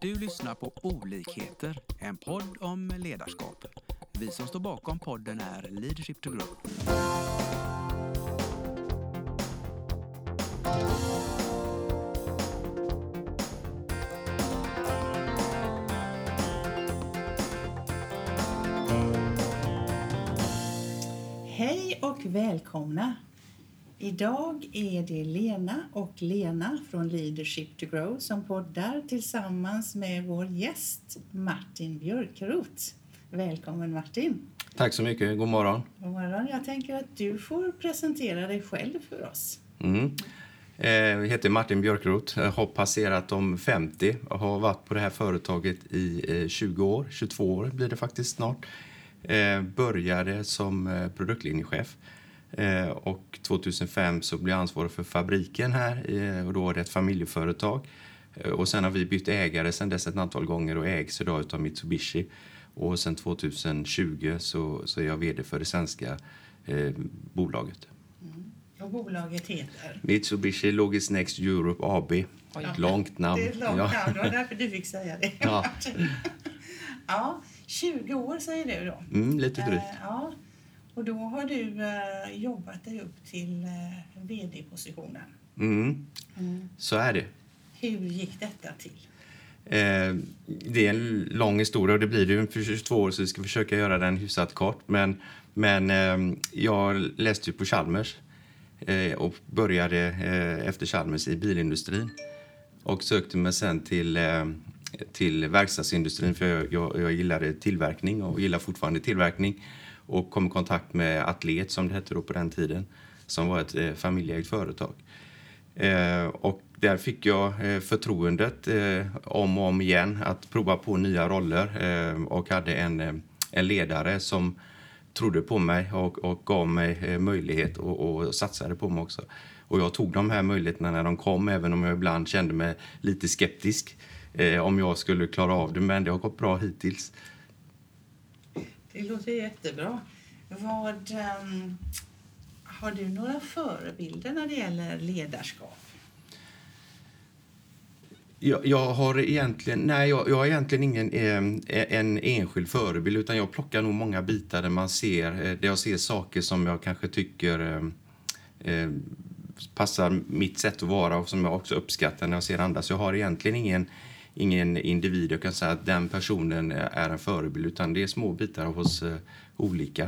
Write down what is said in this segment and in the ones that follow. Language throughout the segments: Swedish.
Du lyssnar på Olikheter, en podd om ledarskap. Vi som står bakom podden är Leadership to Grow. Hej och välkomna! Idag är det Lena och Lena från Leadership to Grow som poddar tillsammans med vår gäst Martin Björkeroth. Välkommen Martin! Tack så mycket. God morgon. God morgon. Jag tänker att du får presentera dig själv för oss. Mm. Eh, Jag heter Martin Björkroth. Jag har passerat de 50 och har varit på det här företaget i eh, 20 år. 22 år blir det faktiskt snart. Eh, Började som eh, produktlinjechef. Eh, Och 2005 så blev jag ansvarig för fabriken här eh, och då var det ett familjeföretag. Eh, Och sen har vi bytt ägare sen dess ett antal gånger och ägs idag utav Mitsubishi. Och sen 2020 så, så är jag vd för det svenska eh, bolaget. Och bolaget heter? Mitsubishi Logis Next Europe AB. Ett långt namn. Det är ett långt ja. namn, det var därför du fick säga det. Ja. ja, 20 år säger du då. Mm, lite drygt. Ja. Och då har du eh, jobbat dig upp till eh, vd-positionen. Mm, så är det. Hur gick detta till? Eh, det är en lång historia och det blir det ju för 22 år så vi ska försöka göra den hyfsat kort. Men, men eh, jag läste ju på Chalmers eh, och började eh, efter Chalmers i bilindustrin och sökte mig sen till, eh, till verkstadsindustrin för jag, jag, jag gillade tillverkning och gillar fortfarande tillverkning och kom i kontakt med Atlet som det hette då på den tiden som var ett eh, familjeägt företag. Eh, och där fick jag eh, förtroendet eh, om och om igen att prova på nya roller eh, och hade en, eh, en ledare som trodde på mig och, och gav mig eh, möjlighet och, och satsade på mig också. Och jag tog de här möjligheterna när de kom, även om jag ibland kände mig lite skeptisk eh, om jag skulle klara av det. Men det har gått bra hittills. Det låter jättebra. Vad, um, har du några förebilder när det gäller ledarskap? Jag, jag har egentligen, nej, jag, jag har egentligen ingen eh, en enskild förebild utan jag plockar nog många bitar där man ser, eh, där jag ser saker som jag kanske tycker eh, eh, passar mitt sätt att vara och som jag också uppskattar när jag ser andra. Så jag har egentligen ingen, ingen individ jag kan säga att den personen är en förebild utan det är små bitar hos eh, olika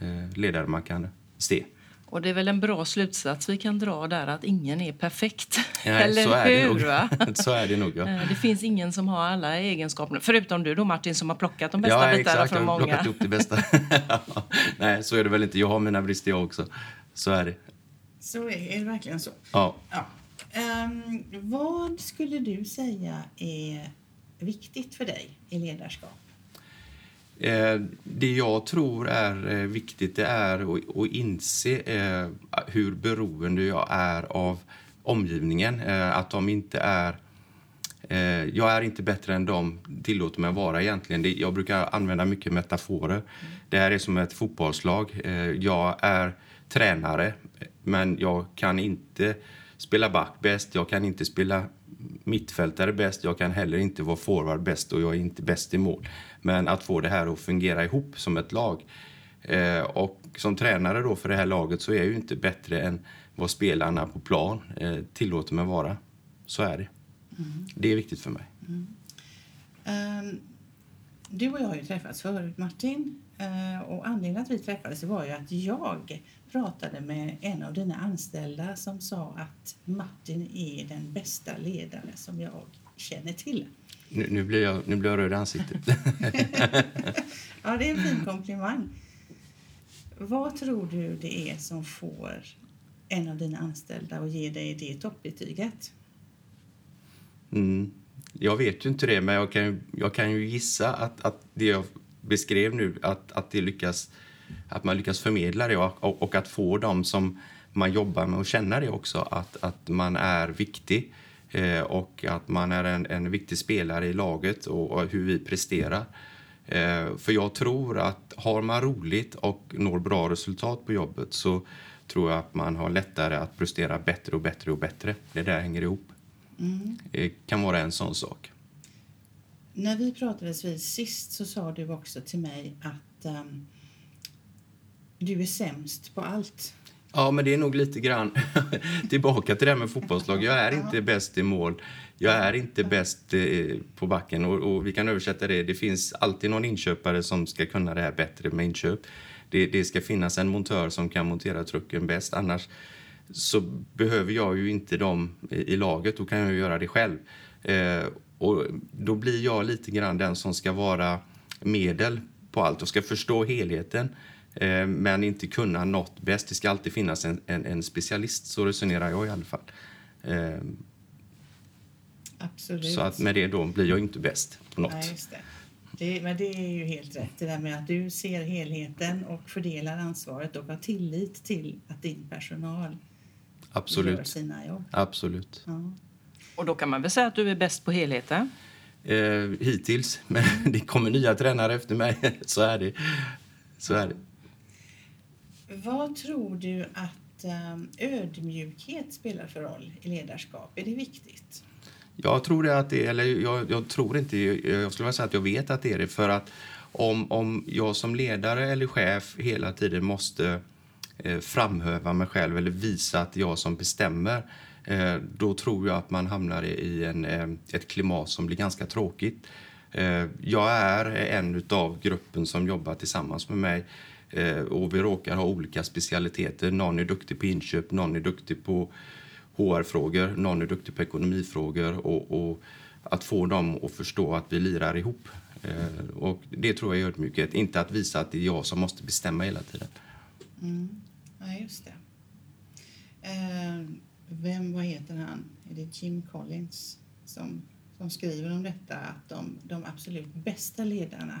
eh, ledare man kan se. Och det är väl en bra slutsats vi kan dra där att ingen är perfekt. Nej, Eller så är det hur? nog. va? så är det nog. Ja. Eh, Det finns ingen som har alla egenskaper. Förutom du då Martin som har plockat de bästa ja, bitarna exakt. från Jag har många. plockat upp det bästa. Nej, så är det väl inte. Jag har mina brister jag också. Så är det. Så är, är det verkligen så. Ja. Ja. Um, vad skulle du säga är viktigt för dig i ledarskap? Eh, det jag tror är eh, viktigt det är att, att inse eh, hur beroende jag är av omgivningen. Eh, att de inte är... Eh, jag är inte bättre än de tillåter mig att vara egentligen. Det, jag brukar använda mycket metaforer. Det här är som ett fotbollslag. Eh, jag är tränare, men jag kan inte spela back bäst. Jag kan inte spela mittfältare bäst. Jag kan heller inte vara forward bäst och jag är inte bäst i mål. Men att få det här att fungera ihop som ett lag. Eh, och som tränare då för det här laget så är jag ju inte bättre än vad spelarna på plan eh, tillåter mig vara. Så är det. Det är viktigt för mig. Ehm, du och jag har ju träffats förut, Martin. Eh, och anledningen att vi träffades var ju att jag pratade med en av dina anställda som sa att Martin är den bästa ledare som jag känner till. Nu, nu, blir, jag, nu blir jag röd i ansiktet. Ja, det är en fin komplimang. Vad tror du det är som får en av dina anställda att ge dig det toppbetyget? Mm. Jag vet ju inte det, men jag kan, jag kan ju gissa att, att det jag beskrev nu, att, att, det lyckas, att man lyckas förmedla det och, och att få dem som man jobbar med att känna det också, att, att man är viktig eh, och att man är en, en viktig spelare i laget och, och hur vi presterar. Eh, för jag tror att har man roligt och når bra resultat på jobbet så tror jag att man har lättare att prestera bättre och bättre och bättre. Det där hänger ihop. Det kan vara en sån sak. när vi pratades vid sist så sa du också till mig att ehm, du är sämst på allt. Ja, men det är nog lite grann tillbaka till det här med fotbollslag. Jag är inte bäst i mål. Jag är inte bäst eh, på backen. Och, och vi kan översätta det. Det finns alltid någon inköpare som ska kunna det här bättre med inköp. Det, det ska finnas en montör som kan montera trucken bäst. Annars så behöver jag ju inte dem i, i laget. Då kan jag göra det själv. Eh, och då blir jag lite grann den som ska vara medel på allt och ska förstå helheten eh, men inte kunna något bäst. Det ska alltid finnas en, en, en specialist, så resonerar jag i alla fall. Eh, Absolut. så att med det då blir jag inte bäst på något. Nej, just det. Det, men det är ju helt rätt, det där med att du ser helheten och fördelar ansvaret och har tillit till att din personal gör Absolut. sina jobb. Absolut. Ja. Och då kan man väl säga att du är bäst på helheten? Eh, hittills. Men det kommer nya tränare efter mig. Så är det. Så är det. Vad tror du att ehm, ödmjukhet spelar för roll i ledarskap? Är det viktigt? Jag tror det att det eller jag, jag tror inte, jag skulle vilja säga att jag vet att det är det för att om, om jag som ledare eller chef hela tiden måste eh, framhäva mig själv eller visa att jag som bestämmer eh, då tror jag att man hamnar i en, eh, ett klimat som blir ganska tråkigt. Eh, jag är en av gruppen som jobbar tillsammans med mig Eh, och vi råkar ha olika specialiteter. Någon är duktig på inköp, någon är duktig på HR-frågor, någon är duktig på ekonomifrågor och, och att få dem att förstå att vi lirar ihop. Eh, och det tror jag är ödmjukhet, inte att visa att det är jag som måste bestämma hela tiden. Mm. Ja, just det. Eh, vem, vad heter han? Är det Jim Collins som, som skriver om detta? Att de, de absolut bästa ledarna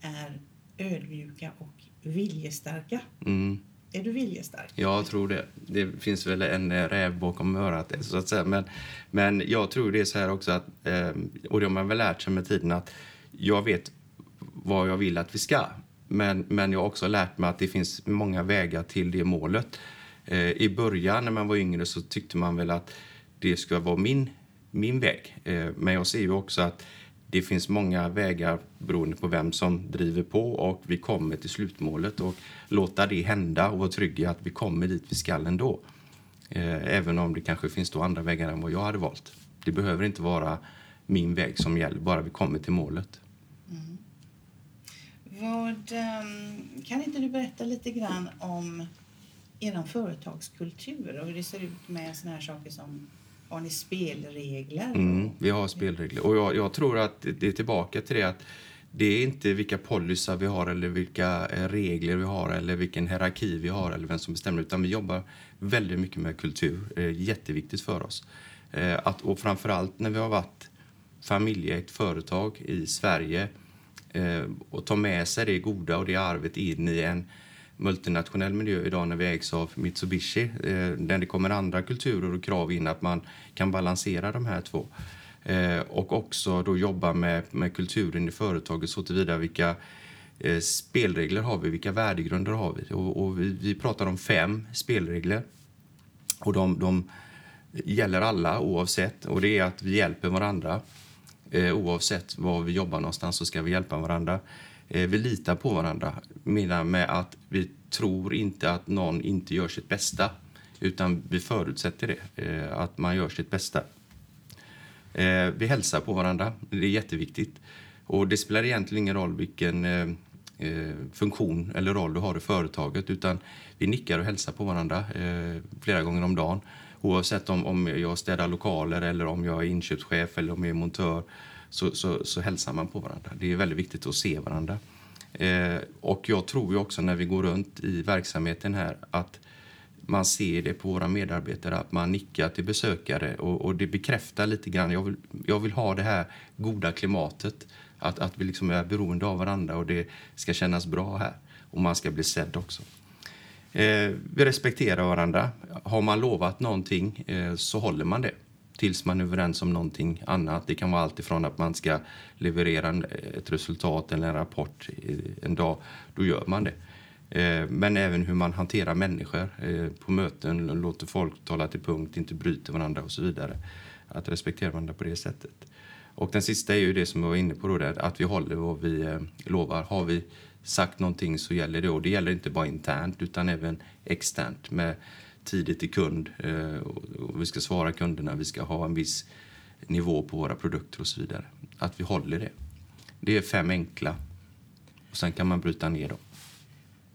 är ödmjuka och viljestarka. Mm. Är du viljestark? Jag tror det. Det finns väl en eh, räv bakom örat, så att säga. Men, men jag tror det är så här också att, eh, och det har man väl lärt sig med tiden, att jag vet vad jag vill att vi ska. Men, men jag har också lärt mig att det finns många vägar till det målet. Eh, I början när man var yngre så tyckte man väl att det ska vara min, min väg. Eh, men jag ser ju också att det finns många vägar beroende på vem som driver på och vi kommer till slutmålet och låta det hända och vara trygga att vi kommer dit vi skall ändå. Eh, även om det kanske finns då andra vägar än vad jag hade valt. Det behöver inte vara min väg som gäller, bara vi kommer till målet. Mm. Vad, ehm, kan inte du berätta lite grann om er företagskultur och hur det ser ut med såna här saker som har ni spelregler? Mm, vi har spelregler. Och jag, jag tror att det är tillbaka till det att det är inte vilka policyer vi har eller vilka eh, regler vi har eller vilken hierarki vi har eller vem som bestämmer utan vi jobbar väldigt mycket med kultur. Det är jätteviktigt för oss. Eh, att, och framförallt när vi har varit familjeägt företag i Sverige eh, och ta med sig det goda och det arvet in i en multinationell miljö idag när vi ägs av Mitsubishi eh, där det kommer andra kulturer och krav in att man kan balansera de här två. Eh, och också då jobba med, med kulturen i företaget så tillvida vilka eh, spelregler har vi, vilka värdegrunder har vi. Och, och vi, vi pratar om fem spelregler och de, de gäller alla oavsett och det är att vi hjälper varandra. Eh, oavsett var vi jobbar någonstans så ska vi hjälpa varandra. Eh, vi litar på varandra, menar med att vi tror inte att någon inte gör sitt bästa utan vi förutsätter det, eh, att man gör sitt bästa. Eh, vi hälsar på varandra, det är jätteviktigt. Och det spelar egentligen ingen roll vilken eh, eh funktion eller roll du har i företaget utan vi nickar och hälsar på varandra eh, flera gånger om dagen. Oavsett om, om jag städar lokaler eller om jag är inköpschef eller om jag är montör så, så, så hälsar man på varandra. Det är väldigt viktigt att se varandra. Eh, och jag tror ju också när vi går runt i verksamheten här att man ser det på våra medarbetare, att man nickar till besökare och, och det bekräftar lite grann. Jag vill, jag vill ha det här goda klimatet, att, att vi liksom är beroende av varandra och det ska kännas bra här och man ska bli sedd också. Eh, vi respekterar varandra. Har man lovat någonting eh, så håller man det tills man är överens om någonting annat. Det kan vara allt ifrån att man ska leverera ett resultat eller en rapport en dag. Då gör man det. Eh, men även hur man hanterar människor eh, på möten, låter folk tala till punkt, inte bryter varandra och så vidare. Att respektera varandra på det sättet. Och den sista är ju det som jag var inne på då, där, att vi håller vad vi eh, lovar. Har vi sagt någonting så gäller det. Och det gäller inte bara internt utan även externt med tidigt till kund. Eh, och vi ska svara kunderna, vi ska ha en viss nivå på våra produkter och så vidare. Att vi håller det. Det är fem enkla. Och sen kan man bryta ner dem.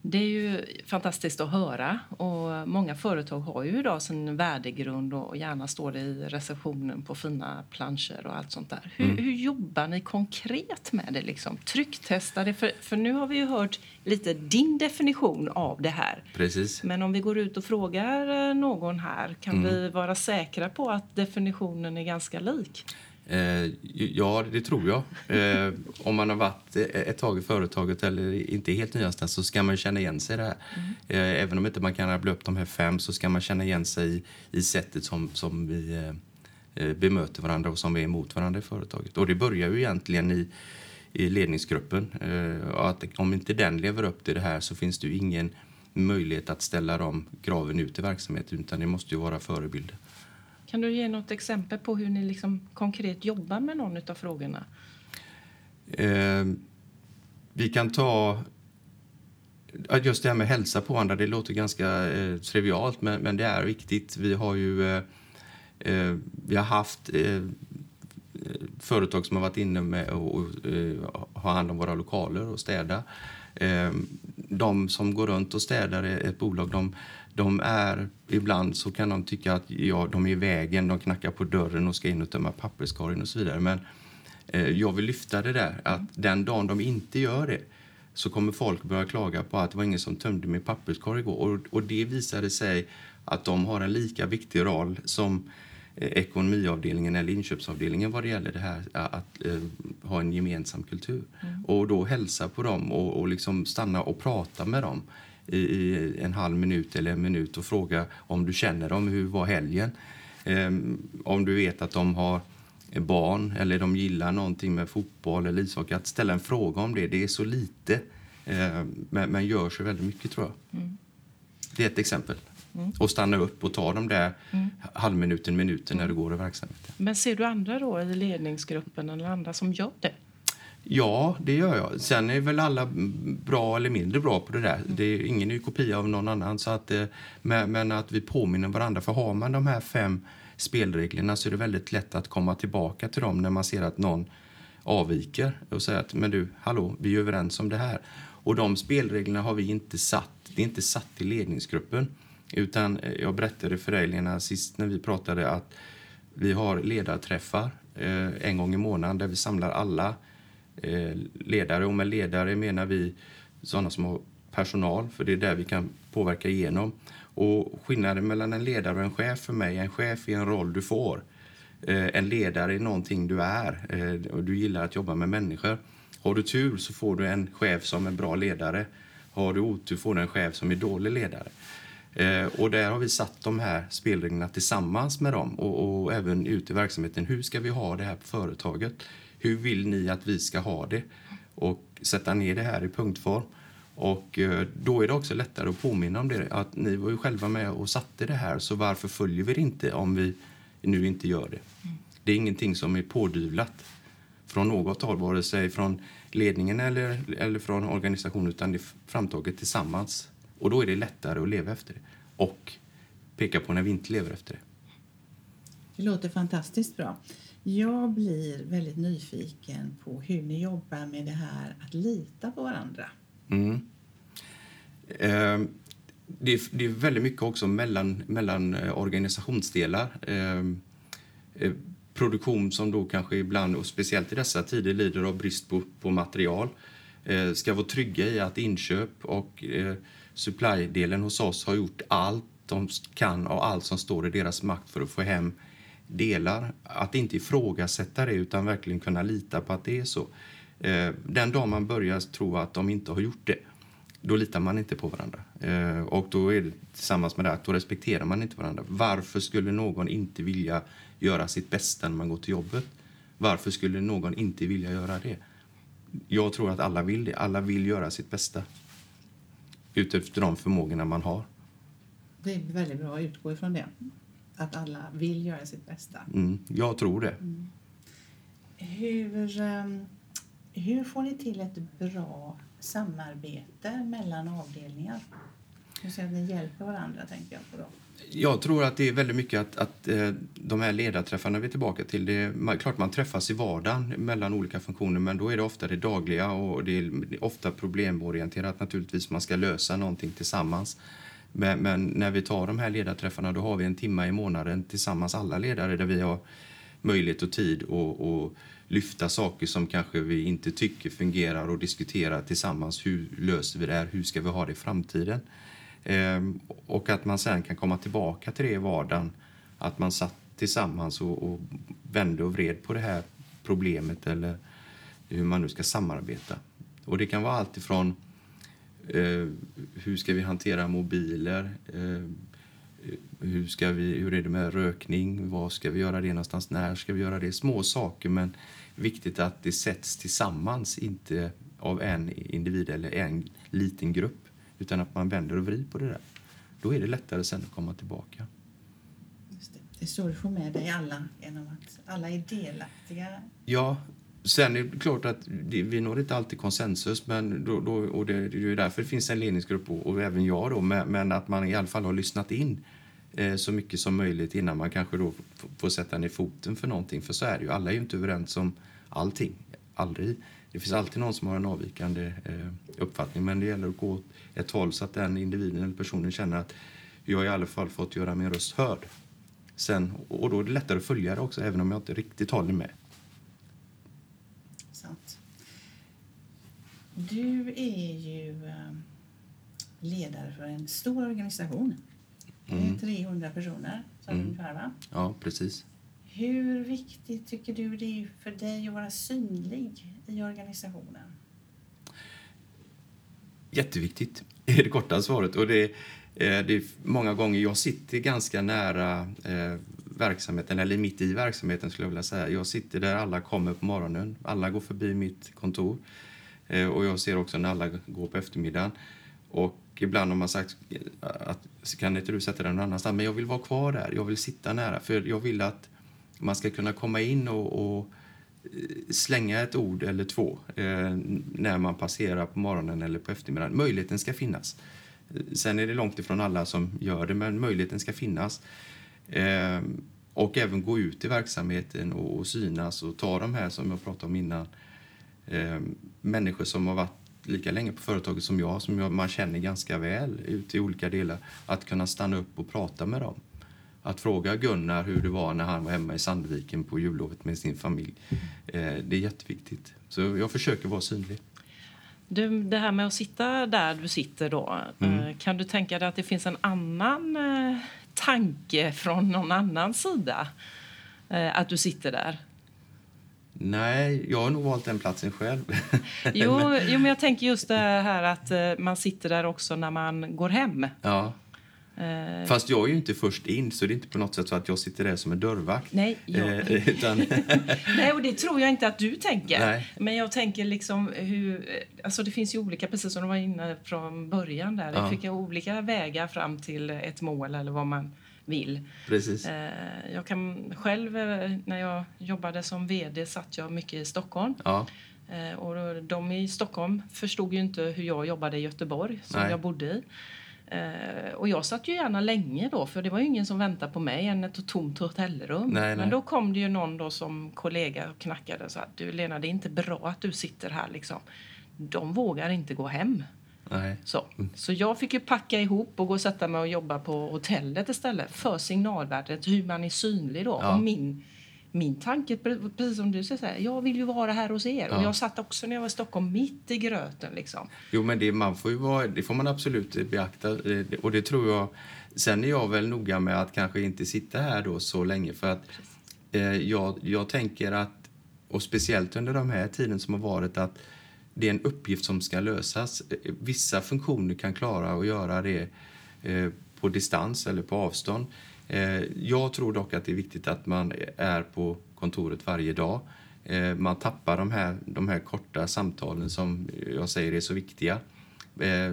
Det är ju fantastiskt att höra. Och många företag har ju idag sin värdegrund och gärna står det i receptionen på fina planscher och allt sånt där. Hur, Mm. hur jobbar ni konkret med det? Liksom? Trycktestar det? För, för nu har vi ju hört lite din definition av det här. Precis. Men om vi går ut och frågar eh, någon här, kan Mm. vi vara säkra på att definitionen är ganska lik? Eh, ja, det tror jag. Eh, om man har varit eh, ett tag i företaget eller inte helt nyanställd så ska man känna igen sig i det här. Eh, även om inte man kan rabbla upp de här fem så ska man känna igen sig i, i sättet som, som vi bemöter varandra och som vi är emot varandra i företaget. Och det börjar ju egentligen i, i ledningsgruppen. Att om inte den lever upp till det här så finns det ju ingen möjlighet att ställa de kraven ut i verksamheten utan det måste ju vara förebilder. Kan du ge något exempel på hur ni liksom konkret jobbar med någon av frågorna? Eh, vi kan ta... Just det här med hälsa på andra, det låter ganska eh, trivialt men, men det är viktigt. Vi har ju eh, eh, vi har haft eh, företag som har varit inne med och, och eh, har hand om våra lokaler och städa. Eh, de som går runt och städar ett bolag, de, de är ibland så kan de tycka att ja, de är i vägen, de knackar på dörren och ska in och tömma papperskorgen och så vidare. Men eh, jag vill lyfta det där att den dagen de inte gör det så kommer folk börja klaga på att det var ingen som tömde min papperskorg igår. Och, och det visade sig att de har en lika viktig roll som eh, ekonomiavdelningen eller inköpsavdelningen vad det gäller det här att eh, ha en gemensam kultur. Och då hälsa på dem och, och liksom stanna och prata med dem i, i en halv minut eller en minut och fråga om du känner dem, hur var helgen? Ehm, om du vet att de har barn eller de gillar någonting med fotboll eller ishockey, att ställa en fråga om det, det är så lite eh, men, men gör så väldigt mycket tror jag. Det är ett exempel. Och stanna upp och ta de där halvminuten, minuten när du går i verksamheten. Men ser du andra då i ledningsgruppen eller andra som gör det? Ja, det gör jag. Sen är väl alla bra eller mindre bra på det där. Det är, ingen är kopia av någon annan. Så att, eh, men, att vi påminner varandra. För har man de här fem spelreglerna så är det väldigt lätt att komma tillbaka till dem när man ser att någon avviker och säga att men du, hallå, vi är överens om det här. Och de spelreglerna har vi inte satt. Det är inte satt i ledningsgruppen. Utan eh, jag berättade för dig Lena sist när vi pratade att vi har ledarträffar eh, en gång i månaden där vi samlar alla Eh, ledare. Och med ledare menar vi sådana som har personal, för det är där vi kan påverka igenom. Och skillnaden mellan en ledare och en chef för mig, en chef är en roll du får. Eh, en ledare är någonting du är eh, och du gillar att jobba med människor. Har du tur så får du en chef som är bra ledare. Har du otur får du en chef som är dålig ledare. Och där har vi satt de här spelreglerna tillsammans med dem och, och även ute i verksamheten. Hur ska vi ha det här på företaget? Hur vill ni att vi ska ha det? Och sätta ner det här i punktform. Och eh, då är det också lättare att påminna om det. Att ni var ju själva med och satte det här, så varför följer vi det inte om vi nu inte gör det? Det är ingenting som är pådyvlat från något håll, vare sig från ledningen eller, eller från organisationen, utan det är framtaget tillsammans. Och då är det lättare att leva efter det. Och peka på när vi inte lever efter det. Det låter fantastiskt bra. Jag blir väldigt nyfiken på hur ni jobbar med det här att lita på varandra. Mm. Eh, det, är, det är väldigt mycket också mellan, mellan eh, organisationsdelar. Eh, eh, produktion som då kanske ibland, och speciellt i dessa tider, lider av brist på, på material. Eh, ska vara trygga i att inköp och eh, supply-delen hos oss har gjort allt de kan och allt som står i deras makt för att få hem delar. Att inte ifrågasätta det utan verkligen kunna lita på att det är så. Eh, den dag man börjar tro att de inte har gjort det, då litar man inte på varandra. Eh, och då är det tillsammans med det att då respekterar man inte varandra. Varför skulle någon inte vilja göra sitt bästa när man går till jobbet? Varför skulle någon inte vilja göra det? Jag tror att alla vill det. Alla vill göra sitt bästa. Utifrån de förmågorna man har. Det är väldigt bra att utgå ifrån det. Att alla vill göra sitt bästa. Mm, jag tror det. hur, ehm, hur får ni till ett bra samarbete mellan avdelningar? Hur ser att ni hjälper varandra, tänker jag på då. Jag tror att det är väldigt mycket att, att eh, de här ledarträffarna vi är tillbaka till. Det är klart man träffas i vardagen mellan olika funktioner men då är det ofta det dagliga och det är ofta problemorienterat naturligtvis. Man ska lösa någonting tillsammans. Men, men, när vi tar de här ledarträffarna då har vi en timme i månaden tillsammans alla ledare där vi har möjlighet och tid att lyfta saker som kanske vi inte tycker fungerar och diskutera tillsammans. Hur löser vi det här? Hur ska vi ha det i framtiden? Ehm, och att man sen kan komma tillbaka till det i vardagen. Att man satt tillsammans och, och vände och vred på det här problemet eller hur man nu ska samarbeta. Och det kan vara allt ifrån eh, hur ska vi hantera mobiler? Eh, hur, ska vi, hur är det med rökning? Vad ska vi göra det någonstans? När ska vi göra det? Små saker men viktigt att det sätts tillsammans, inte av en individ eller en liten grupp utan att man vänder och vrider på det där. Då är det lättare sen att komma tillbaka. Just det. det är så du får med dig alla, genom att alla är delaktiga. Ja, sen är det klart att vi når inte alltid konsensus, men då, då, och det, det är därför det finns en ledningsgrupp och, och även jag då, men, men, att man i alla fall har lyssnat in eh, så mycket som möjligt innan man kanske då får sätta ner foten för någonting. För så är det ju, alla är ju inte överens om allting, aldrig. Det finns alltid någon som har en avvikande eh, uppfattning men det gäller att gå åt ett håll så att den individen eller personen känner att jag i alla fall fått göra min röst hörd. Sen, och då är det lättare att följa det också även om jag inte riktigt håller med. Du är ju eh, ledare för en stor organisation. Mm. 300 personer, sa du Mm. ungefär va? Ja, precis. Hur viktigt tycker du det är för dig att vara synlig i organisationen? Jätteviktigt, är det korta svaret. Och det, eh, det är många gånger, jag sitter ganska nära eh, verksamheten, eller mitt i verksamheten skulle jag vilja säga. Jag sitter där alla kommer på morgonen, alla går förbi mitt kontor. Eh, och jag ser också när alla går på eftermiddagen. Och ibland har man sagt eh, att kan inte du sätta dig någon annanstans? Men jag vill vara kvar där, jag vill sitta nära. För jag vill att man ska kunna komma in och, och eh, slänga ett ord eller två eh, när man passerar på morgonen eller på eftermiddagen. Möjligheten ska finnas. Eh, sen är det långt ifrån alla som gör det, men möjligheten ska finnas. Eh, och även gå ut i verksamheten och, och synas och ta de här som jag pratade om innan. Eh, människor som har varit lika länge på företaget som jag, som jag, man känner ganska väl ute i olika delar, att kunna stanna upp och prata med dem. Att fråga Gunnar hur det var när han var hemma i Sandviken på jullovet med sin familj. Eh, det är jätteviktigt. Så jag försöker vara synlig. Du, det här med att sitta där du sitter då, eh, kan du tänka dig att det finns en annan eh, tanke från någon annan sida? Att du sitter där? Nej, jag har nog valt den platsen själv. Jo, jo, men jag tänker just det här att eh, man sitter där också när man går hem. ja. Eh, Fast jag är ju inte först in, så det är inte på något sätt så att jag sitter där som en dörrvakt. Nej. Eh, utan, Nej, och det tror jag inte att du tänker. Nej. Men jag tänker liksom hur... Alltså det finns ju olika, precis som du var inne från början där. Ja. Det fick olika vägar fram till ett mål eller vad man vill. precis. Eh, Jag kan själv, eh, när jag jobbade som vd, satt jag mycket i Stockholm. Ja, Eh, Och de i Stockholm förstod ju inte hur jag jobbade i Göteborg, som Nej. jag bodde i. Och jag satt ju gärna länge då, för det var ingen som väntade på mig än ett tomt hotellrum. Nej. Men då kom det ju någon då som kollega och knackade och sa att du Lena, det är inte bra att du sitter här liksom. De vågar inte gå hem. Nej. Så. så jag fick ju packa ihop och gå och sätta mig och jobba på hotellet istället för signalvärdet, hur man är synlig då. Ja. Och min, min tanke, precis som du säger, jag vill ju vara här hos er. Ja. Och jag satt också när jag var i Stockholm mitt i gröten liksom. Jo, men det, man får ju vara, det får man absolut beakta. Och det tror jag... Sen är jag väl noga med att kanske inte sitta här då så länge. För att eh, jag, jag tänker att, och speciellt under de här tiden som har varit, att det är en uppgift som ska lösas. Eh, eh, vissa funktioner kan klara att göra det eh, på distans eller på avstånd. Jag tror dock att det är viktigt att man är på kontoret varje dag. Man tappar de här, de här korta samtalen som jag säger är så viktiga.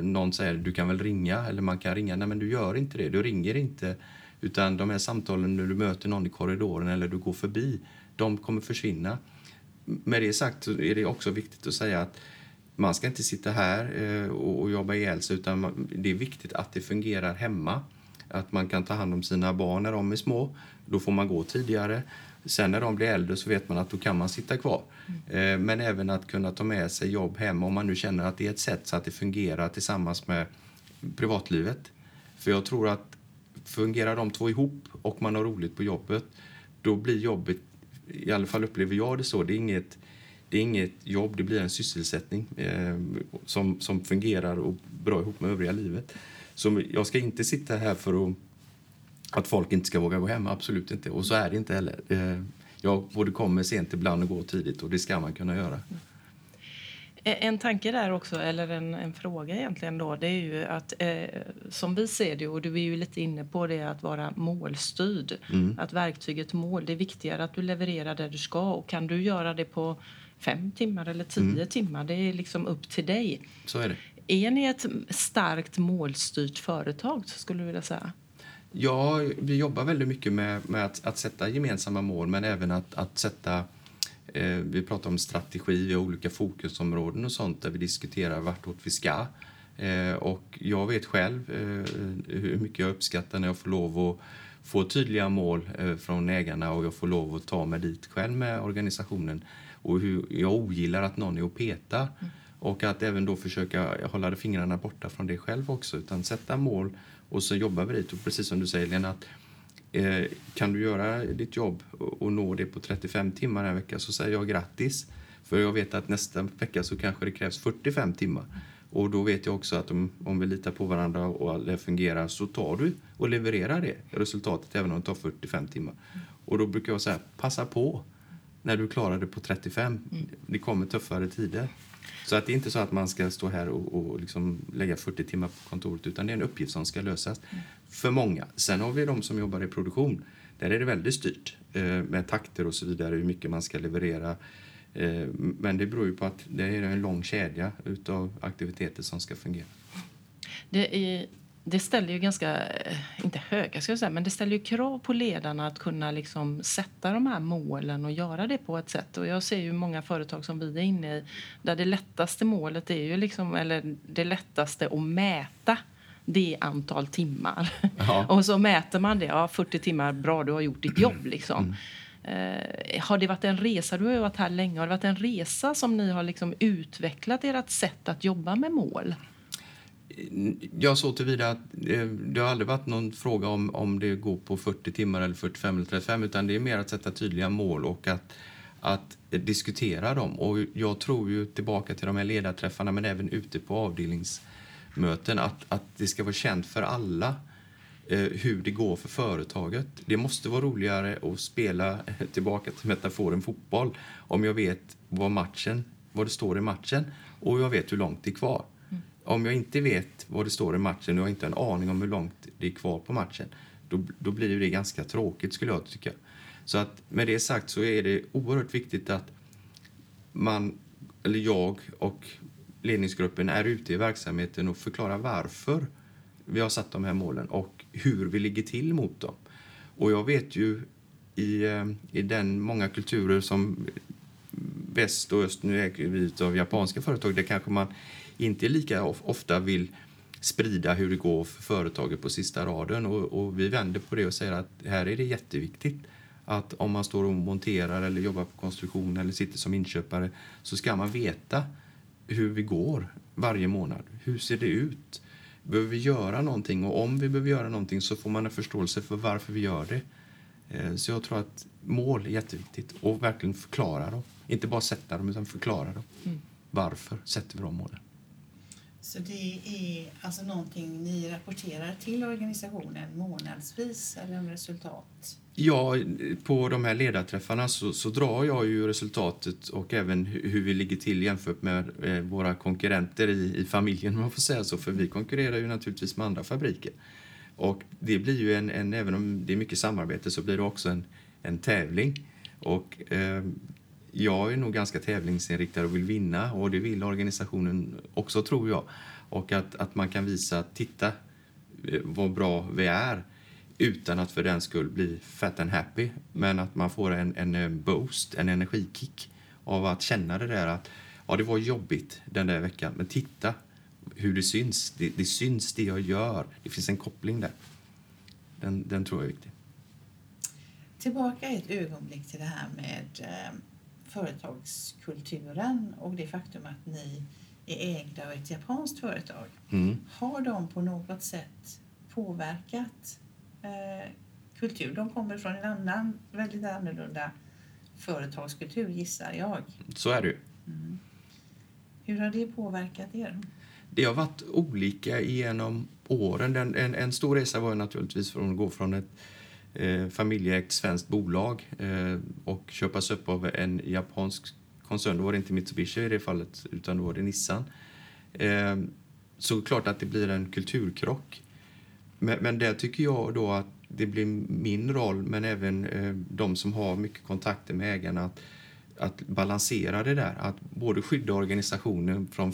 Någon säger du kan väl ringa eller man kan ringa. Nej men du gör inte det, du ringer inte. Utan de här samtalen när du möter någon i korridoren eller du går förbi, de kommer försvinna. med det sagt är det också viktigt att säga att man ska inte sitta här eh, och, och jobba ihjäl sig utan man, det är viktigt att det fungerar hemma. Att man kan ta hand om sina barn när de är små. Då får man gå tidigare. Sen när de blir äldre så vet man att då kan man sitta kvar. Mm. Men även att kunna ta med sig jobb hem om man nu känner att det är ett sätt så att det fungerar tillsammans med privatlivet. För jag tror att fungerar de två ihop och man har roligt på jobbet, då blir jobbet, i alla fall upplever jag det så, det är inget, det är inget jobb, det blir en sysselsättning eh, som, som fungerar och bra ihop med övriga livet. Så jag ska inte sitta här för att, att folk inte ska våga gå hem, absolut inte. Och så är det inte heller. Eh, jag både kommer sent ibland och går tidigt och det ska man kunna göra. En tanke där också, eller en, en, fråga egentligen då, det är ju att eh, som vi ser det, och du är ju lite inne på det, att vara målstyrd. Mm. Att verktyget mål, det är viktigare att du levererar det du ska. Och kan du göra det på fem timmar eller tio mm. timmar, det är liksom upp till dig. Så är det. Är ni ett starkt målstyrt företag, skulle du vilja säga? Ja, vi jobbar väldigt mycket med, med att, att sätta gemensamma mål, men även att, att sätta Eh, vi pratar om strategi, vi har olika fokusområden och sånt där vi diskuterar vartåt vi ska. Eh, och jag vet själv eh, hur mycket jag uppskattar när jag får lov att få tydliga mål från ägarna och jag får lov att ta mig dit själv med organisationen. Och hur jag ogillar att någon är och petar. Mm. Och att även då försöka hålla fingrarna borta från det själv också. Utan sätta mål och så jobbar vi dit. Och precis som du säger Lena, att Eh, kan du göra ditt jobb och nå det på 35 timmar en vecka så säger jag grattis. För jag vet att nästa vecka så kanske det krävs 45 timmar. Och då vet jag också att om, om vi litar på varandra och det fungerar så tar du och levererar det resultatet även om det tar 45 timmar. Och då brukar jag säga, passa på när du klarar det på 35. Det kommer tuffare tider. Så att det är inte så att man ska stå här och, och liksom lägga 40 timmar på kontoret utan det är en uppgift som ska lösas mm. för många. Sen har vi de som jobbar i produktion. Där är det väldigt styrt eh, med takter och så vidare, hur mycket man ska leverera. Eh, men det beror ju på att det är en lång kedja utav aktiviteter som ska fungera. Det är det ställer ju ganska, eh, inte höga ska jag säga, men det ställer ju krav på ledarna att kunna liksom sätta de här målen och göra det på ett sätt. Och jag ser ju många företag som vi är inne i där det lättaste målet är ju liksom, eller det lättaste att mäta det antal timmar. Ja. och så mäter man det, ja 40 timmar, bra du har gjort ditt jobb liksom. Mm. Eh, har det varit en resa, du har varit här länge, har det varit en resa som ni har liksom utvecklat ert sätt att jobba med mål? Jag så tillvida att eh, det har aldrig varit någon fråga om, om det går på 40 timmar eller 45 eller 35 utan det är mer att sätta tydliga mål och att, att diskutera dem. Och jag tror ju tillbaka till de här ledarträffarna men även ute på avdelningsmöten att, att det ska vara känt för alla eh, hur det går för företaget. Det måste vara roligare att spela, eh, tillbaka till metaforen fotboll, om jag vet vad matchen, vad det står i matchen och jag vet hur långt det är kvar. Om jag inte vet vad det står i matchen och jag inte har en aning om hur långt det är kvar på matchen, då, då blir det ganska tråkigt skulle jag tycka. Så att med det sagt så är det oerhört viktigt att man, eller jag och ledningsgruppen är ute i verksamheten och förklarar varför vi har satt de här målen och hur vi ligger till mot dem. Och jag vet ju i, eh, i den många kulturer som väst och öst, nu är vi av japanska företag, där kanske man inte lika ofta vill sprida hur det går för företaget på sista raden. Och, och, vi vänder på det och säger att här är det jätteviktigt att om man står och monterar eller jobbar på konstruktion eller sitter som inköpare så ska man veta hur vi går varje månad. Hur ser det ut? Behöver vi göra någonting? Och om vi behöver göra någonting så får man en förståelse för varför vi gör det. Eh, så jag tror att mål är jätteviktigt och verkligen förklara dem. Inte bara sätta dem utan förklara dem. Mm. Varför sätter vi de målen? Så det är alltså någonting ni rapporterar till organisationen månadsvis eller om resultat? Ja, på de här ledarträffarna så, så, drar jag ju resultatet och även hur vi ligger till jämfört med eh, våra konkurrenter i, i familjen om man får säga så, för vi konkurrerar ju naturligtvis med andra fabriker. Och det blir ju en, en även om det är mycket samarbete så blir det också en, en tävling. Och eh, jag är nog ganska tävlingsinriktad och vill vinna och det vill organisationen också tror jag. Och att, att man kan visa, titta eh, vad bra vi är utan att för den skull bli fat and happy. Men att man får en, en eh, boost, en energikick av att känna det där att ja, det var jobbigt den där veckan, men titta hur det syns. Det, det syns det jag gör. Det finns en koppling där. Den, den tror jag är viktig. Tillbaka ett ögonblick till det här med eh, företagskulturen och det faktum att ni är ägda av ett japanskt företag. Mm. Har de på något sätt påverkat eh, kultur? De kommer från en annan, väldigt annorlunda företagskultur gissar jag. Så är det ju. Hur har det påverkat er? Det har varit olika genom åren. Den, en, en stor resa var naturligtvis från att gå från ett eh, familjeägt svenskt bolag eh, och köpas upp av en japansk koncern. Då var det inte Mitsubishi i det fallet, utan då var det Nissan. Eh, så klart att det blir en kulturkrock. Men, men där tycker jag då att det blir min roll, men även eh, de som har mycket kontakter med ägarna, att, att balansera det där. Att både skydda organisationen från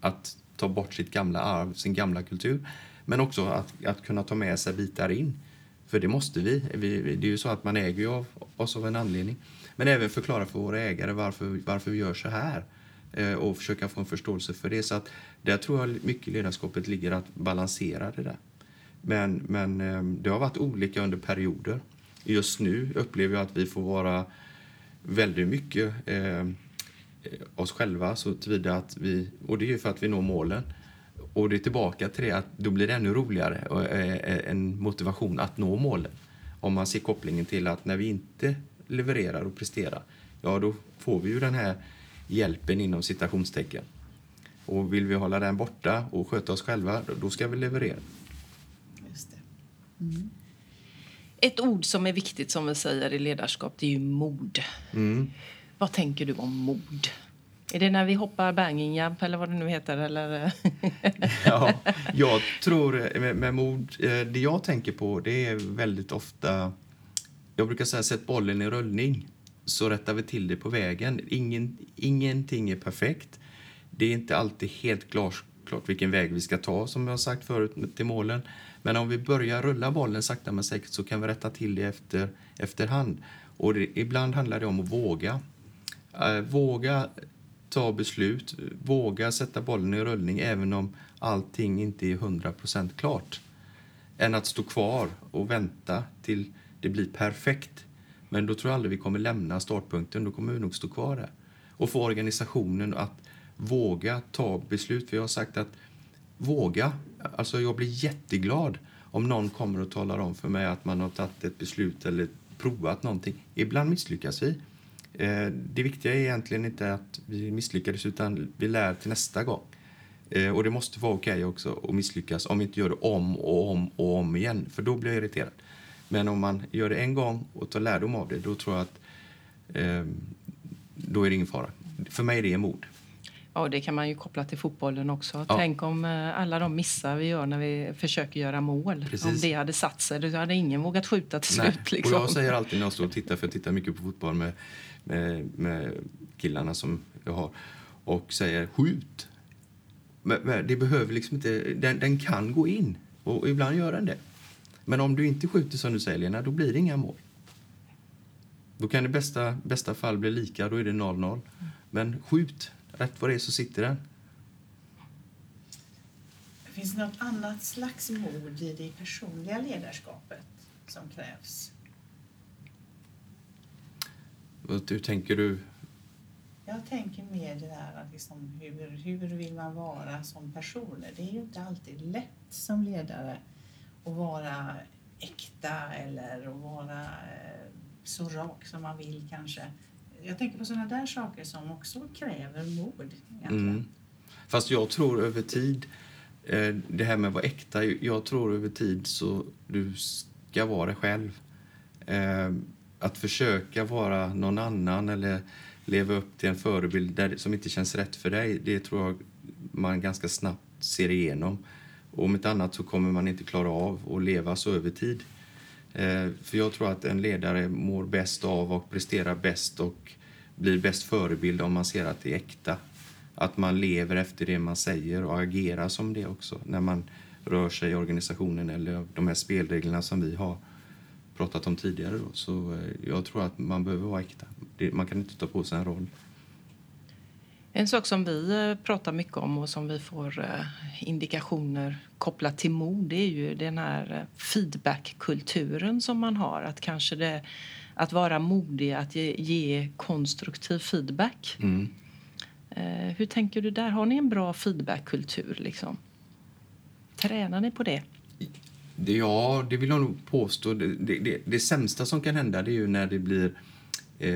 att ta bort sitt gamla arv, sin gamla kultur, men också att, att kunna ta med sig bitar in. För det måste vi. vi det är ju så att man äger ju av oss av en anledning. Men även förklara för våra ägare varför, varför vi gör så här eh, och försöka få en förståelse för det. Så att där tror jag mycket i ledarskapet ligger att balansera det där. Men, men eh, det har varit olika under perioder. Just nu upplever jag att vi får vara väldigt mycket eh, oss själva så tillvida att vi, och det är ju för att vi når målen. Och det är tillbaka till det att då blir det ännu roligare och eh, en motivation att nå målen. Om man ser kopplingen till att när vi inte levererar och presterar, ja då får vi ju den här hjälpen inom citationstecken. Och vill vi hålla den borta och sköta oss själva, då- ska vi leverera. Just det. Ett ord som är viktigt som vi säger i ledarskap det är ju mod. Mm. Vad tänker du om mod? Är det när vi hoppar banging jump eller vad det nu heter? Eller? Ja, jag tror med, med mod, eh, det jag tänker på det är väldigt ofta, jag brukar säga sätt bollen i rullning så rättar vi till det på vägen. Ingen, ingenting är perfekt. Det är inte alltid helt klart, klart vilken väg vi ska ta som jag sagt förut till målen. Men om vi börjar rulla bollen sakta men säkert så kan vi rätta till det efter, efterhand. Och det, ibland handlar det om att våga. Eh, våga ta beslut, våga sätta bollen i rullning även om allting inte är 100% klart. Än att stå kvar och vänta till det blir perfekt. Men då tror jag aldrig vi kommer lämna startpunkten, då kommer vi nog stå kvar där. Och få organisationen att våga ta beslut. För jag har sagt att våga. Alltså jag blir jätteglad om någon kommer och talar om för mig att man har tagit ett beslut eller provat någonting. Ibland misslyckas vi. Eh, det viktiga är egentligen inte att vi misslyckades utan vi lär till nästa gång. Eh, och det måste vara okej också att misslyckas om vi inte gör det om och om och om igen, för då blir jag irriterad. Men om man gör det en gång och tar lärdom av det, då tror jag att eh, då är det ingen fara. För mig är det mod. Ja, det kan man ju koppla till fotbollen också. Ja. Tänk om eh, alla de missar vi gör när vi försöker göra mål. Precis. Om det hade satt sig, då hade ingen vågat skjuta till Nej. slut. Liksom. Och jag säger alltid när jag står och tittar, för jag tittar mycket på fotboll med, med, med killarna som jag har, och säger skjut. Men, men det behöver liksom inte, den, den kan gå in och ibland gör den det. Men om du inte skjuter som du säger Lena, då blir det inga mål. Då kan det bästa, bästa fall bli lika, då är det 0-0. Men skjut, rätt vad det är så sitter den. Finns det något annat slags mod i det personliga ledarskapet som krävs? Hur tänker du? Jag tänker mer det där att liksom hur, hur vill man vara som personer? Det är ju inte alltid lätt som ledare att vara äkta eller att vara eh, så rak som man vill kanske. Jag tänker på sådana där saker som också kräver mod. Mm. Fast jag tror över tid, eh, det här med att vara äkta, jag tror över tid så du ska vara dig själv. Eh, att försöka vara någon annan eller leva upp till en förebild där, som inte känns rätt för dig, det tror jag man ganska snabbt ser igenom. Och om inte annat så kommer man inte klara av att leva så över tid. Eh, för jag tror att en ledare mår bäst av och presterar bäst och blir bäst förebild om man ser att det är äkta. Att man lever efter det man säger och agerar som det också när man rör sig i organisationen eller de här spelreglerna som vi har pratat om tidigare. Då. Så eh, jag tror att man behöver vara äkta. Man kan inte ta på sig en roll en sak som vi eh, pratar mycket om och som vi får eh, indikationer kopplat till mod det är ju den här eh, feedbackkulturen som man har. Att kanske det, att vara modig, att ge, ge konstruktiv feedback. Mm. Hur tänker du där? Har ni en bra feedbackkultur? Liksom? Tränar ni på det? det? Ja, det vill jag nog påstå. Det, det, det, det sämsta som kan hända är ju när det blir Eh,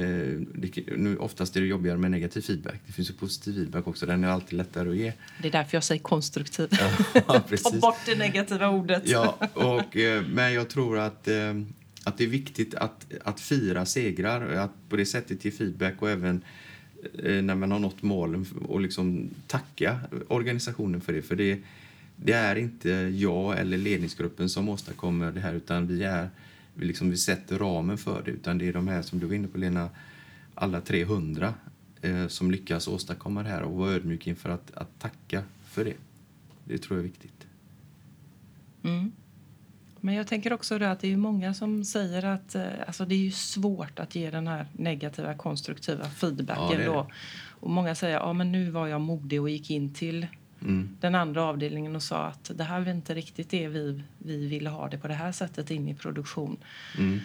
det, nu, oftast är det jobbigare med negativ feedback. Det finns ju positiv feedback också. Den är alltid lättare att ge. Det är därför jag säger konstruktiv. Ja, Ta bort det negativa ordet. Ja, och, eh, men jag tror att, eh, att det är viktigt att, att fira segrar. Att på det sättet ge feedback och även eh, när man har nått målen och liksom tacka organisationen för det. För det, det är inte jag eller ledningsgruppen som åstadkommer det här utan vi är vi, liksom, vi sätter ramen för det. Utan det är de här som du var inne på Lena, alla 300 eh, som lyckas åstadkomma det här och vara ödmjuk inför att, att tacka för det. Det tror jag är viktigt. Mm. Men jag tänker också att det är många som säger att eh, alltså det är svårt att ge den här negativa konstruktiva feedbacken. Ja, då. Och många säger att ja, nu var jag modig och gick in till mm. den andra avdelningen och sa att det här var inte riktigt det vi, vi ville ha det på det här sättet in i produktion. Mm.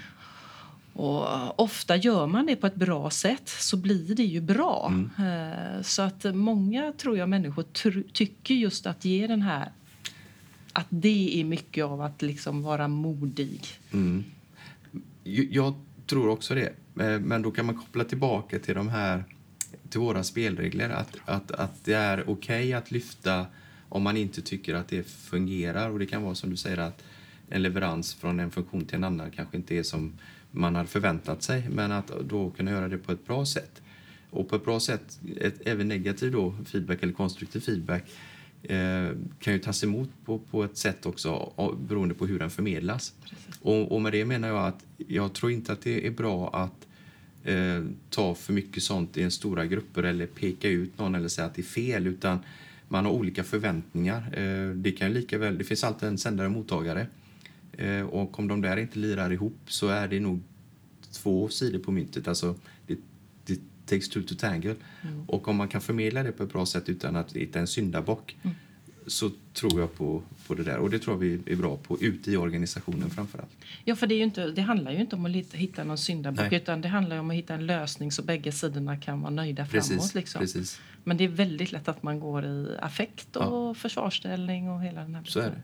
Och ofta gör man det på ett bra sätt så blir det ju bra. Mm. Eh, så att många tror jag människor tycker just att ge den här att det är mycket av att liksom vara modig. Mm. Jag tror också det. Eh, men då kan man koppla tillbaka till de här till våra spelregler. Att, att, att det är okej okay att lyfta om man inte tycker att det fungerar. Och Det kan vara som du säger att en leverans från en funktion till en annan kanske inte är som man hade förväntat sig. Men att då kunna göra det på ett bra sätt. Och på ett bra sätt, ett, även negativ då, feedback eller konstruktiv feedback eh, kan ju tas emot på, på ett sätt också beroende på hur den förmedlas. Och, och med det menar jag att jag tror inte att det är bra att eh, ta för mycket sånt i en stora grupper eller peka ut någon eller säga att det är fel utan man har olika förväntningar. Eh, det kan lika väl, det finns alltid en sändare och mottagare eh, och om de där inte lirar ihop så är det nog två sidor på myntet. Alltså, det, det takes two to tangle. Mm. Och om man kan förmedla det på ett bra sätt utan att hitta en syndabock mm så tror jag på, på det där. Och det tror vi är bra på ute i organisationen framförallt. Ja, för det, är ju inte, det handlar ju inte om att hitta någon syndabock utan det handlar om att hitta en lösning så bägge sidorna kan vara nöjda precis, framåt. Liksom. Precis. Men det är väldigt lätt att man går i affekt och ja. försvarsställning och hela den här Så är det.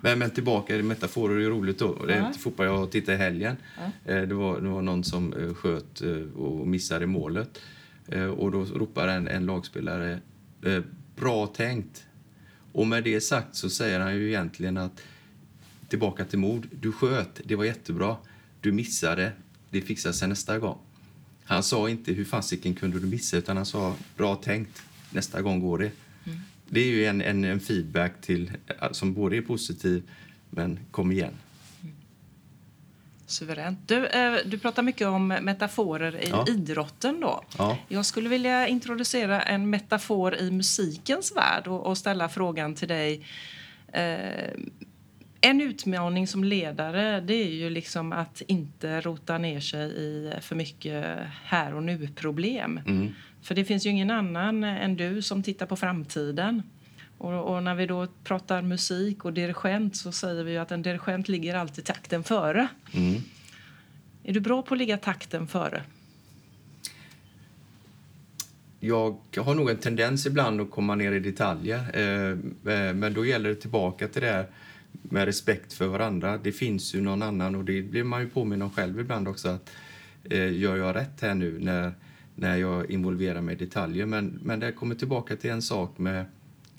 Men, men tillbaka metaforer är roligt då. Det är ja. fotboll jag tittade i helgen. Ja. Eh, det, var, det var någon som eh, sköt eh, och missade målet. Och då ropar en, en lagspelare bra tänkt. Och med det sagt så säger han ju egentligen att tillbaka till mord. Du sköt, det var jättebra. Du missade, det fixar sig nästa gång. Han sa inte hur fasiken kunde du missa utan han sa bra tänkt, nästa gång går det. Mm. Det är ju en, en, en, feedback till, som både är positiv men kom igen. Suveränt. Du, eh, du pratar mycket om metaforer i ja. idrotten. Då. Ja. Jag skulle vilja introducera en metafor i musikens värld och, och ställa frågan till dig. Eh, en utmaning som ledare det är ju liksom att inte rota ner sig i för mycket här och nu-problem. Mm. För det finns ju ingen annan än du som tittar på framtiden. Och, och, när vi då pratar musik och dirigent så säger vi att en dirigent ligger alltid takten före. Mm. Är du bra på att ligga takten före? Jag har nog en tendens ibland att komma ner i detaljer. Eh, eh, men då gäller det tillbaka till det här med respekt för varandra. Det finns ju någon annan och det blir man ju påminn om själv ibland också. att eh, Gör jag rätt här nu när, när jag involverar mig i detaljer? Men, men det kommer tillbaka till en sak med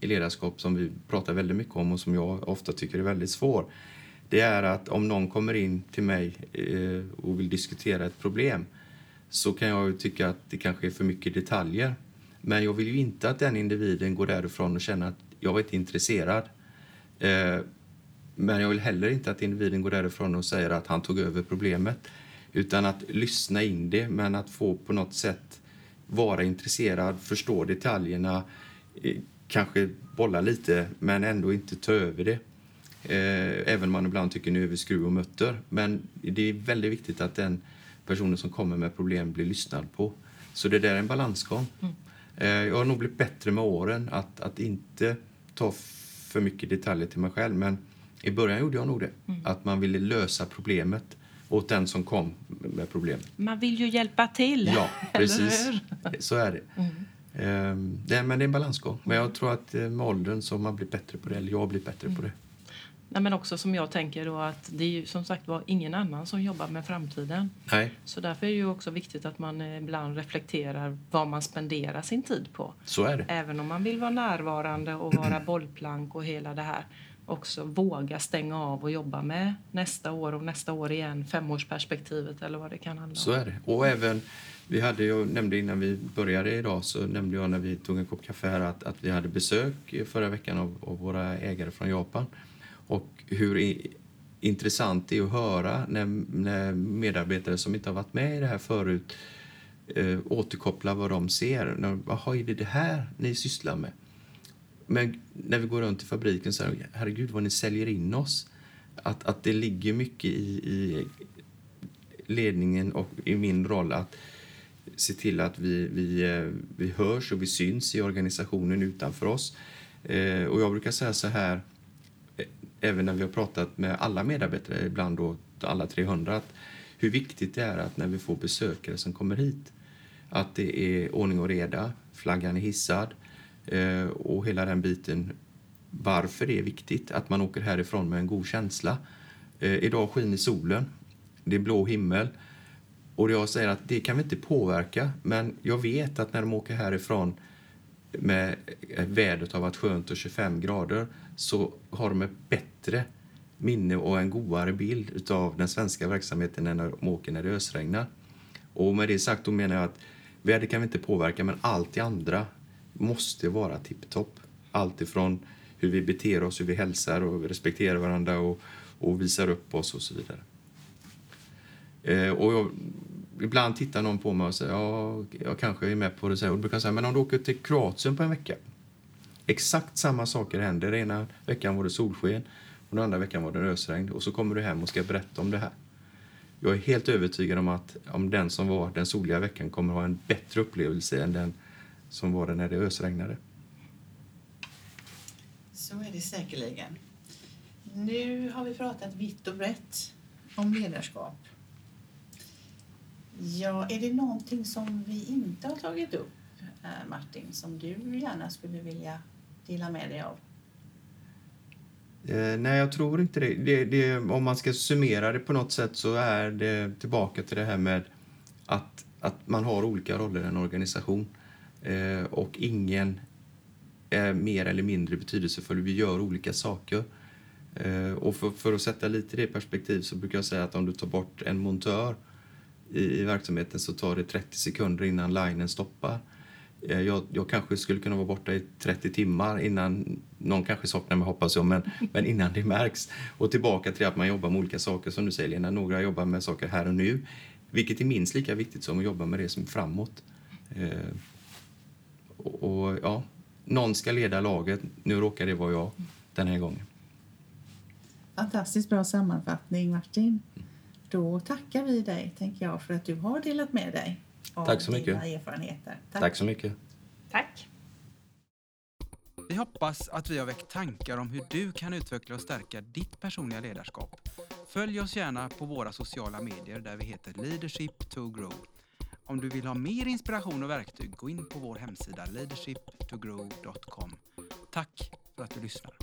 i ledarskap som vi pratar väldigt mycket om och som jag ofta tycker är väldigt svår. Det är att om någon kommer in till mig eh, och vill diskutera ett problem så kan jag tycka att det kanske är för mycket detaljer. Men jag vill ju inte att den individen går därifrån och känner att jag var inte intresserad. Eh, men jag vill heller inte att individen går därifrån och säger att han tog över problemet. Utan att lyssna in det, men att få på något sätt vara intresserad, förstå detaljerna, eh, kanske bolla lite men ändå inte ta över det. Eh, även om man ibland tycker nu är vi skruv och mutter. Men det är väldigt viktigt att den personen som kommer med problem blir lyssnad på. Så det där är en balansgång. Mm. Eh, jag har nog blivit bättre med åren att, att inte ta för mycket detaljer till mig själv. Men i början gjorde jag nog det. Mm. Att man ville lösa problemet åt den som kom med problemet. Man vill ju hjälpa till. Ja, precis. Så är det. Mm. Ehm, det. Men det är en balansgång. Men jag tror att eh, med åldern så man blivit bättre på det. Eller jag blivit bättre Mm. på det. Nej, men också som jag tänker då att det är ju som sagt var ingen annan som jobbar med framtiden. Nej, Så därför är det ju också viktigt att man eh, ibland reflekterar vad man spenderar sin tid på. så är det. Även om man vill vara närvarande och vara bollplank och hela det här. Också våga stänga av och jobba med nästa år och nästa år igen, femårsperspektivet eller vad det kan handla om. Så är det. Och även, vi hade, jag nämnde innan vi började idag, så nämnde jag när vi tog en kopp kaffe här att, att vi hade besök förra veckan av, av våra ägare från Japan. Och hur i, intressant det är att höra när, när medarbetare som inte har varit med i det här förut eh, återkopplar vad de ser. När, Vad är det det här ni sysslar med? Men när vi går runt i fabriken så här, herregud vad ni säljer in oss. Att, att det ligger mycket i, i ledningen och i min roll att se till att vi, vi, eh, vi hörs och vi syns i organisationen utanför oss. Eh, och jag brukar säga så här, eh, även när vi har pratat med alla medarbetare, ibland då alla 300, att hur viktigt det är att när vi får besökare som kommer hit, att det är ordning och reda, flaggan är hissad eh, Eh, och hela den biten. Varför det är viktigt att man åker härifrån med en god känsla. Eh, idag skiner solen, det är blå himmel och jag säger att det kan vi inte påverka, men jag vet att när de åker härifrån med eh, vädret har varit skönt och 25 grader så har de ett bättre minne och en godare bild av den svenska verksamheten än när de åker när det ösregnar. Och med det sagt då menar jag att väder kan vi inte påverka men allt det andra måste vara tipptopp. Allt ifrån hur vi beter oss, hur vi hälsar och respekterar varandra och, och visar upp oss och så vidare. Eh, och jag, ibland tittar någon på mig och säger ja, jag kanske är med på det. Så här. Och då brukar jag säga, men om du åker till Kroatien på en vecka. Exakt samma saker händer. Den ena veckan var det solsken och den andra veckan var det ösregn. Och så kommer du hem och ska berätta om det här. Jag är helt övertygad om att om den som var den soliga veckan kommer ha en bättre upplevelse än den som var det när det ösregnade. Så är det säkerligen. Nu har vi pratat vitt och brett om ledarskap. Ja, är det någonting som vi inte har tagit upp, eh, Martin, som du gärna skulle vilja dela med dig av? Eh, nej, jag tror inte det. Det, det. Om man ska summera det på något sätt så är det tillbaka till det här med att, att man har olika roller i en organisation. Eh, och ingen är mer eller mindre betydelsefull. Vi gör olika saker. Eh, och för, för att sätta lite det i perspektiv så brukar jag säga att om du tar bort en montör i, i verksamheten så tar det 30 sekunder innan linen stoppar. Eh, Jag, jag kanske skulle kunna vara borta i 30 timmar innan någon kanske saknar mig hoppas jag, men, men innan det märks. Och tillbaka till att man jobbar med olika saker som du säger Lena, några jobbar med saker här och nu, vilket är minst lika viktigt som att jobba med det som är framåt. Eh, och, och ja, någon ska leda laget, nu råkar det vara jag den här gången. Fantastiskt bra sammanfattning, Martin. Då tackar vi dig, tänker jag, för att du har delat med dig av Tack så mycket. dina erfarenheter. Tack så mycket. Tack. Vi hoppas att vi har väckt tankar om hur du kan utveckla och stärka ditt personliga ledarskap. Följ oss gärna på våra sociala medier där vi heter Leadership to Grow. Om du vill ha mer inspiration och verktyg, gå in på vår hemsida leadershiptogrow.com. Tack för att du lyssnar.